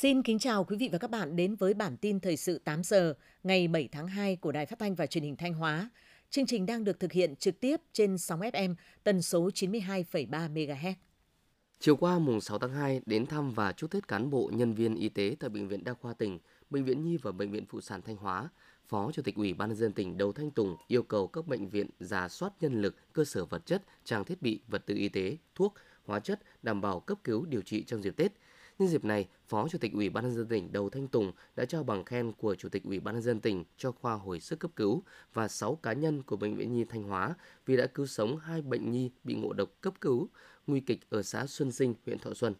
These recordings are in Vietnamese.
Xin kính chào quý vị và các bạn đến với bản tin thời sự 8 giờ ngày 7 tháng 2 của Đài Phát thanh và Truyền hình Thanh Hóa. Chương trình đang được thực hiện trực tiếp trên sóng FM tần số 92,3 MHz. Chiều qua mùng 6 tháng 2 đến thăm và chúc Tết cán bộ nhân viên y tế tại bệnh viện Đa khoa tỉnh, bệnh viện Nhi và bệnh viện Phụ sản Thanh Hóa, Phó Chủ tịch Ủy ban nhân dân tỉnh Đầu Thanh Tùng yêu cầu các bệnh viện giả soát nhân lực, cơ sở vật chất, trang thiết bị, vật tư y tế, thuốc, hóa chất đảm bảo cấp cứu điều trị trong dịp Tết. Nhân dịp này, Phó Chủ tịch Ủy ban nhân dân tỉnh Đầu Thanh Tùng đã trao bằng khen của Chủ tịch Ủy ban nhân dân tỉnh cho khoa hồi sức cấp cứu và 6 cá nhân của bệnh viện Nhi Thanh Hóa vì đã cứu sống hai bệnh nhi bị ngộ độc cấp cứu nguy kịch ở xã Xuân Sinh, huyện Thọ Xuân.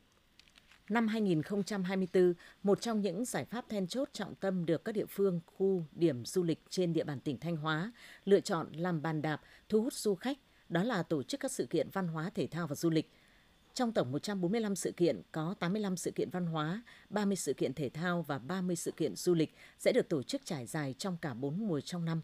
Năm 2024, một trong những giải pháp then chốt trọng tâm được các địa phương, khu, điểm du lịch trên địa bàn tỉnh Thanh Hóa lựa chọn làm bàn đạp thu hút du khách, đó là tổ chức các sự kiện văn hóa thể thao và du lịch. Trong tổng 145 sự kiện, có 85 sự kiện văn hóa, 30 sự kiện thể thao và 30 sự kiện du lịch sẽ được tổ chức trải dài trong cả 4 mùa trong năm.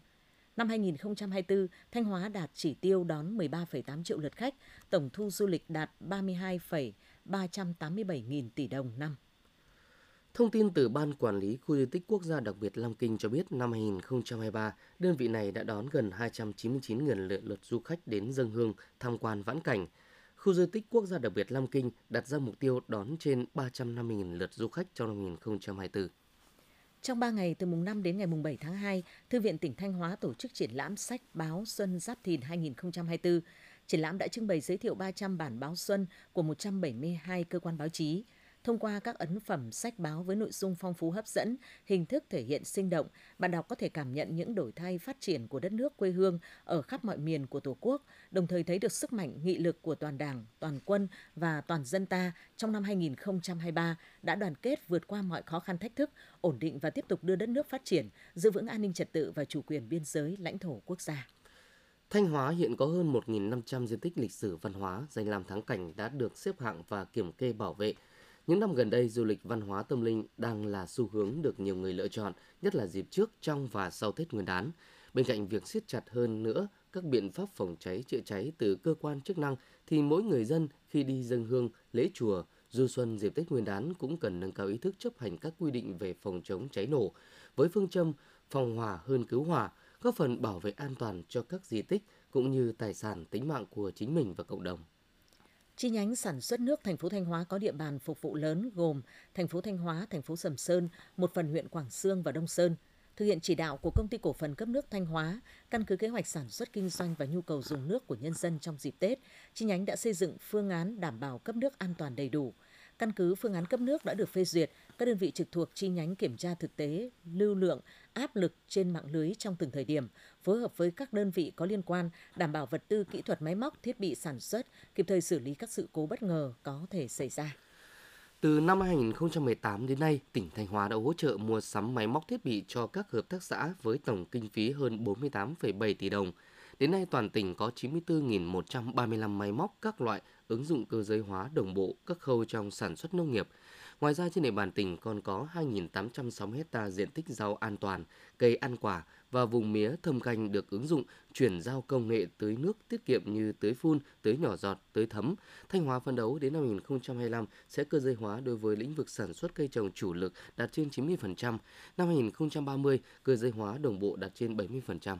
Năm 2024, Thanh Hóa đạt chỉ tiêu đón 13,8 triệu lượt khách, tổng thu du lịch đạt 32,387 nghìn tỷ đồng năm. Thông tin từ Ban Quản lý Khu di tích quốc gia đặc biệt Long Kinh cho biết năm 2023, đơn vị này đã đón gần 299.000 lượt lượt du khách đến dân hương, tham quan vãn cảnh. Khu di tích quốc gia đặc biệt Lam Kinh đặt ra mục tiêu đón trên 350.000 lượt du khách trong năm 2024. Trong 3 ngày từ mùng 5 đến ngày mùng 7 tháng 2, Thư viện tỉnh Thanh Hóa tổ chức triển lãm sách báo Xuân Giáp Thìn 2024. Triển lãm đã trưng bày giới thiệu 300 bản báo xuân của 172 cơ quan báo chí. Thông qua các ấn phẩm sách báo với nội dung phong phú hấp dẫn, hình thức thể hiện sinh động, bạn đọc có thể cảm nhận những đổi thay phát triển của đất nước quê hương ở khắp mọi miền của Tổ quốc, đồng thời thấy được sức mạnh nghị lực của toàn Đảng, toàn quân và toàn dân ta trong năm 2023 đã đoàn kết vượt qua mọi khó khăn thách thức, ổn định và tiếp tục đưa đất nước phát triển, giữ vững an ninh trật tự và chủ quyền biên giới lãnh thổ quốc gia. Thanh Hóa hiện có hơn 1.500 di tích lịch sử văn hóa danh làm thắng cảnh đã được xếp hạng và kiểm kê bảo vệ – những năm gần đây, du lịch văn hóa tâm linh đang là xu hướng được nhiều người lựa chọn, nhất là dịp trước, trong và sau Tết Nguyên đán. Bên cạnh việc siết chặt hơn nữa các biện pháp phòng cháy chữa cháy từ cơ quan chức năng, thì mỗi người dân khi đi dân hương, lễ chùa, du xuân dịp Tết Nguyên đán cũng cần nâng cao ý thức chấp hành các quy định về phòng chống cháy nổ, với phương châm phòng hỏa hơn cứu hỏa, góp phần bảo vệ an toàn cho các di tích cũng như tài sản tính mạng của chính mình và cộng đồng. Chi nhánh sản xuất nước thành phố Thanh Hóa có địa bàn phục vụ lớn gồm thành phố Thanh Hóa, thành phố Sầm Sơn, một phần huyện Quảng Sương và Đông Sơn. Thực hiện chỉ đạo của công ty cổ phần cấp nước Thanh Hóa, căn cứ kế hoạch sản xuất kinh doanh và nhu cầu dùng nước của nhân dân trong dịp Tết, chi nhánh đã xây dựng phương án đảm bảo cấp nước an toàn đầy đủ. Căn cứ phương án cấp nước đã được phê duyệt, các đơn vị trực thuộc chi nhánh kiểm tra thực tế, lưu lượng, áp lực trên mạng lưới trong từng thời điểm, phối hợp với các đơn vị có liên quan đảm bảo vật tư kỹ thuật máy móc, thiết bị sản xuất, kịp thời xử lý các sự cố bất ngờ có thể xảy ra. Từ năm 2018 đến nay, tỉnh Thanh Hóa đã hỗ trợ mua sắm máy móc thiết bị cho các hợp tác xã với tổng kinh phí hơn 48,7 tỷ đồng. Đến nay, toàn tỉnh có 94.135 máy móc các loại ứng dụng cơ giới hóa đồng bộ các khâu trong sản xuất nông nghiệp. Ngoài ra, trên địa bàn tỉnh còn có 2.860 hecta diện tích rau an toàn, cây ăn quả và vùng mía thâm canh được ứng dụng chuyển giao công nghệ tưới nước tiết kiệm như tưới phun, tưới nhỏ giọt, tưới thấm. Thanh Hóa phấn đấu đến năm 2025 sẽ cơ giới hóa đối với lĩnh vực sản xuất cây trồng chủ lực đạt trên 90%, năm 2030 cơ giới hóa đồng bộ đạt trên 70%.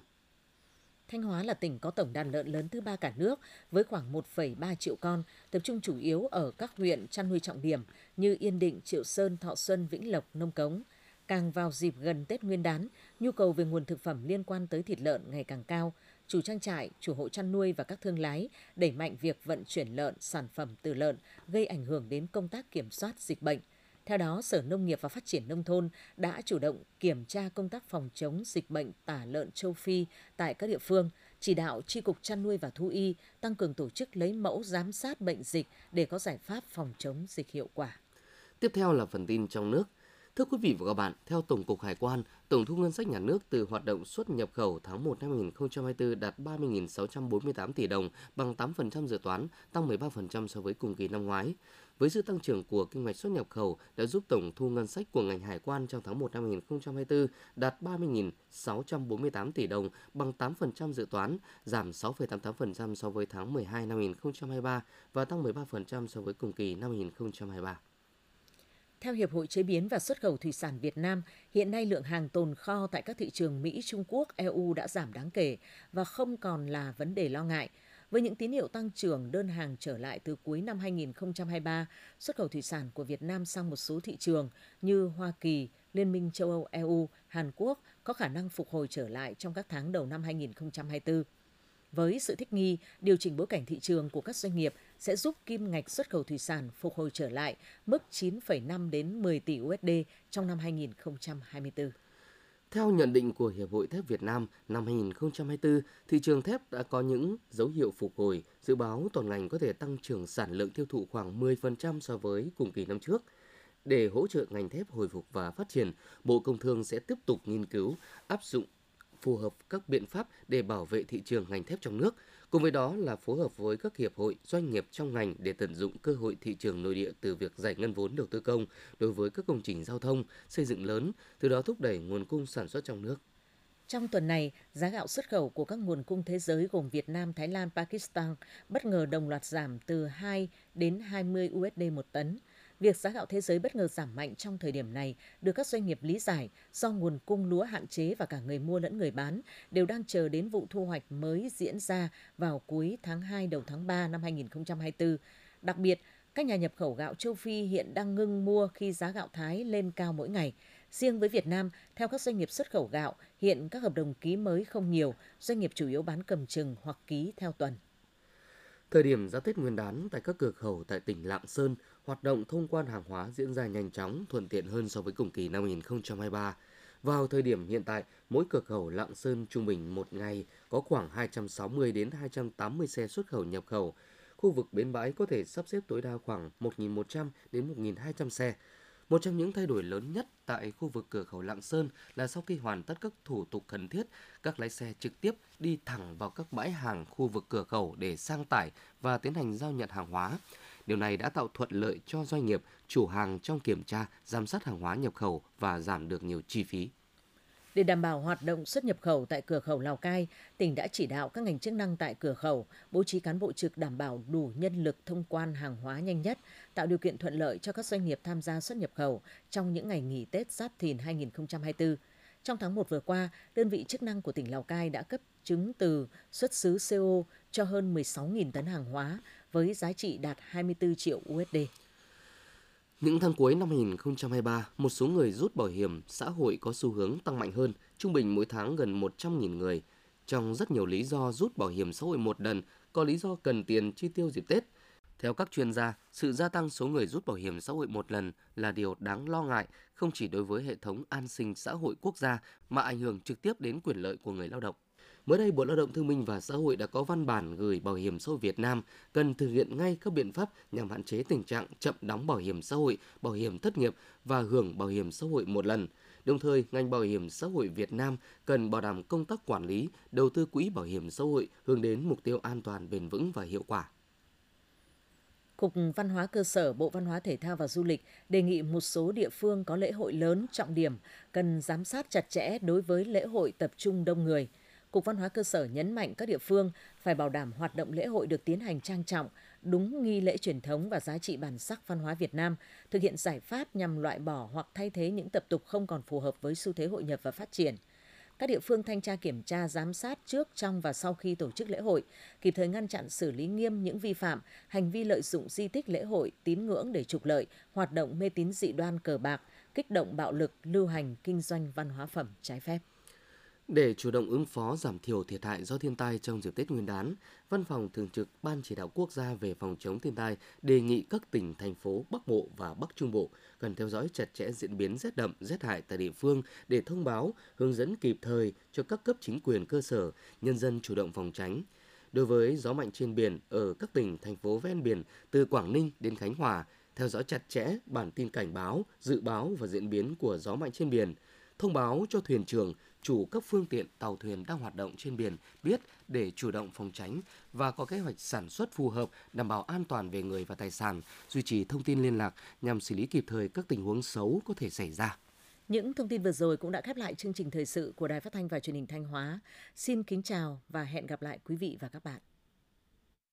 Thanh Hóa là tỉnh có tổng đàn lợn lớn thứ ba cả nước với khoảng 1,3 triệu con, tập trung chủ yếu ở các huyện chăn nuôi trọng điểm như Yên Định, Triệu Sơn, Thọ Xuân, Vĩnh Lộc, Nông Cống. Càng vào dịp gần Tết Nguyên đán, nhu cầu về nguồn thực phẩm liên quan tới thịt lợn ngày càng cao. Chủ trang trại, chủ hộ chăn nuôi và các thương lái đẩy mạnh việc vận chuyển lợn, sản phẩm từ lợn, gây ảnh hưởng đến công tác kiểm soát dịch bệnh – theo đó, Sở Nông nghiệp và Phát triển Nông thôn đã chủ động kiểm tra công tác phòng chống dịch bệnh tả lợn châu Phi tại các địa phương, chỉ đạo Tri Cục Chăn nuôi và Thú y tăng cường tổ chức lấy mẫu giám sát bệnh dịch để có giải pháp phòng chống dịch hiệu quả. Tiếp theo là phần tin trong nước. Thưa quý vị và các bạn, theo Tổng cục Hải quan, tổng thu ngân sách nhà nước từ hoạt động xuất nhập khẩu tháng 1 năm 2024 đạt 30.648 tỷ đồng, bằng 8% dự toán, tăng 13% so với cùng kỳ năm ngoái. Với sự tăng trưởng của kinh mạch xuất nhập khẩu đã giúp tổng thu ngân sách của ngành hải quan trong tháng 1 năm 2024 đạt 30.648 tỷ đồng, bằng 8% dự toán, giảm 6,88% so với tháng 12 năm 2023 và tăng 13% so với cùng kỳ năm 2023. Theo Hiệp hội Chế biến và Xuất khẩu Thủy sản Việt Nam, hiện nay lượng hàng tồn kho tại các thị trường Mỹ, Trung Quốc, EU đã giảm đáng kể và không còn là vấn đề lo ngại. Với những tín hiệu tăng trưởng đơn hàng trở lại từ cuối năm 2023, xuất khẩu thủy sản của Việt Nam sang một số thị trường như Hoa Kỳ, Liên minh châu Âu EU, Hàn Quốc có khả năng phục hồi trở lại trong các tháng đầu năm 2024. Với sự thích nghi, điều chỉnh bối cảnh thị trường của các doanh nghiệp sẽ giúp kim ngạch xuất khẩu thủy sản phục hồi trở lại mức 9,5 đến 10 tỷ USD trong năm 2024. Theo nhận định của Hiệp hội Thép Việt Nam, năm 2024, thị trường thép đã có những dấu hiệu phục hồi, dự báo toàn ngành có thể tăng trưởng sản lượng tiêu thụ khoảng 10% so với cùng kỳ năm trước. Để hỗ trợ ngành thép hồi phục và phát triển, Bộ Công Thương sẽ tiếp tục nghiên cứu, áp dụng phù hợp các biện pháp để bảo vệ thị trường ngành thép trong nước, cùng với đó là phối hợp với các hiệp hội, doanh nghiệp trong ngành để tận dụng cơ hội thị trường nội địa từ việc giải ngân vốn đầu tư công đối với các công trình giao thông, xây dựng lớn, từ đó thúc đẩy nguồn cung sản xuất trong nước. Trong tuần này, giá gạo xuất khẩu của các nguồn cung thế giới gồm Việt Nam, Thái Lan, Pakistan bất ngờ đồng loạt giảm từ 2 đến 20 USD một tấn. Việc giá gạo thế giới bất ngờ giảm mạnh trong thời điểm này được các doanh nghiệp lý giải do nguồn cung lúa hạn chế và cả người mua lẫn người bán đều đang chờ đến vụ thu hoạch mới diễn ra vào cuối tháng 2 đầu tháng 3 năm 2024. Đặc biệt, các nhà nhập khẩu gạo châu Phi hiện đang ngưng mua khi giá gạo Thái lên cao mỗi ngày. Riêng với Việt Nam, theo các doanh nghiệp xuất khẩu gạo, hiện các hợp đồng ký mới không nhiều, doanh nghiệp chủ yếu bán cầm chừng hoặc ký theo tuần. Thời điểm ra Tết Nguyên đán tại các cửa khẩu tại tỉnh Lạng Sơn, hoạt động thông quan hàng hóa diễn ra nhanh chóng, thuận tiện hơn so với cùng kỳ năm 2023. Vào thời điểm hiện tại, mỗi cửa khẩu Lạng Sơn trung bình một ngày có khoảng 260 đến 280 xe xuất khẩu nhập khẩu. Khu vực bến bãi có thể sắp xếp tối đa khoảng 1.100 đến 1.200 xe. Một trong những thay đổi lớn nhất tại khu vực cửa khẩu Lạng Sơn là sau khi hoàn tất các thủ tục cần thiết, các lái xe trực tiếp đi thẳng vào các bãi hàng khu vực cửa khẩu để sang tải và tiến hành giao nhận hàng hóa. Điều này đã tạo thuận lợi cho doanh nghiệp, chủ hàng trong kiểm tra, giám sát hàng hóa nhập khẩu và giảm được nhiều chi phí. Để đảm bảo hoạt động xuất nhập khẩu tại cửa khẩu Lào Cai, tỉnh đã chỉ đạo các ngành chức năng tại cửa khẩu bố trí cán bộ trực đảm bảo đủ nhân lực thông quan hàng hóa nhanh nhất, tạo điều kiện thuận lợi cho các doanh nghiệp tham gia xuất nhập khẩu trong những ngày nghỉ Tết Giáp Thìn 2024. Trong tháng 1 vừa qua, đơn vị chức năng của tỉnh Lào Cai đã cấp chứng từ xuất xứ CO cho hơn 16.000 tấn hàng hóa với giá trị đạt 24 triệu USD. Những tháng cuối năm 2023, một số người rút bảo hiểm xã hội có xu hướng tăng mạnh hơn, trung bình mỗi tháng gần 100.000 người. Trong rất nhiều lý do rút bảo hiểm xã hội một lần, có lý do cần tiền chi tiêu dịp Tết. Theo các chuyên gia, sự gia tăng số người rút bảo hiểm xã hội một lần là điều đáng lo ngại không chỉ đối với hệ thống an sinh xã hội quốc gia mà ảnh hưởng trực tiếp đến quyền lợi của người lao động. Mới đây, Bộ Lao động Thương binh và Xã hội đã có văn bản gửi Bảo hiểm xã hội Việt Nam cần thực hiện ngay các biện pháp nhằm hạn chế tình trạng chậm đóng bảo hiểm xã hội, bảo hiểm thất nghiệp và hưởng bảo hiểm xã hội một lần. Đồng thời, ngành bảo hiểm xã hội Việt Nam cần bảo đảm công tác quản lý, đầu tư quỹ bảo hiểm xã hội hướng đến mục tiêu an toàn, bền vững và hiệu quả. Cục Văn hóa cơ sở Bộ Văn hóa Thể thao và Du lịch đề nghị một số địa phương có lễ hội lớn trọng điểm cần giám sát chặt chẽ đối với lễ hội tập trung đông người – Cục Văn hóa cơ sở nhấn mạnh các địa phương phải bảo đảm hoạt động lễ hội được tiến hành trang trọng, đúng nghi lễ truyền thống và giá trị bản sắc văn hóa Việt Nam, thực hiện giải pháp nhằm loại bỏ hoặc thay thế những tập tục không còn phù hợp với xu thế hội nhập và phát triển. Các địa phương thanh tra kiểm tra giám sát trước, trong và sau khi tổ chức lễ hội, kịp thời ngăn chặn xử lý nghiêm những vi phạm, hành vi lợi dụng di tích lễ hội, tín ngưỡng để trục lợi, hoạt động mê tín dị đoan cờ bạc, kích động bạo lực, lưu hành, kinh doanh văn hóa phẩm trái phép. Để chủ động ứng phó giảm thiểu thiệt hại do thiên tai trong dịp Tết Nguyên đán, Văn phòng Thường trực Ban Chỉ đạo Quốc gia về phòng chống thiên tai đề nghị các tỉnh, thành phố Bắc Bộ và Bắc Trung Bộ cần theo dõi chặt chẽ diễn biến rét đậm, rét hại tại địa phương để thông báo, hướng dẫn kịp thời cho các cấp chính quyền cơ sở, nhân dân chủ động phòng tránh. Đối với gió mạnh trên biển ở các tỉnh, thành phố ven biển từ Quảng Ninh đến Khánh Hòa, theo dõi chặt chẽ bản tin cảnh báo, dự báo và diễn biến của gió mạnh trên biển – thông báo cho thuyền trưởng, chủ các phương tiện tàu thuyền đang hoạt động trên biển biết để chủ động phòng tránh và có kế hoạch sản xuất phù hợp đảm bảo an toàn về người và tài sản, duy trì thông tin liên lạc nhằm xử lý kịp thời các tình huống xấu có thể xảy ra. Những thông tin vừa rồi cũng đã khép lại chương trình thời sự của Đài Phát thanh và Truyền hình Thanh Hóa. Xin kính chào và hẹn gặp lại quý vị và các bạn.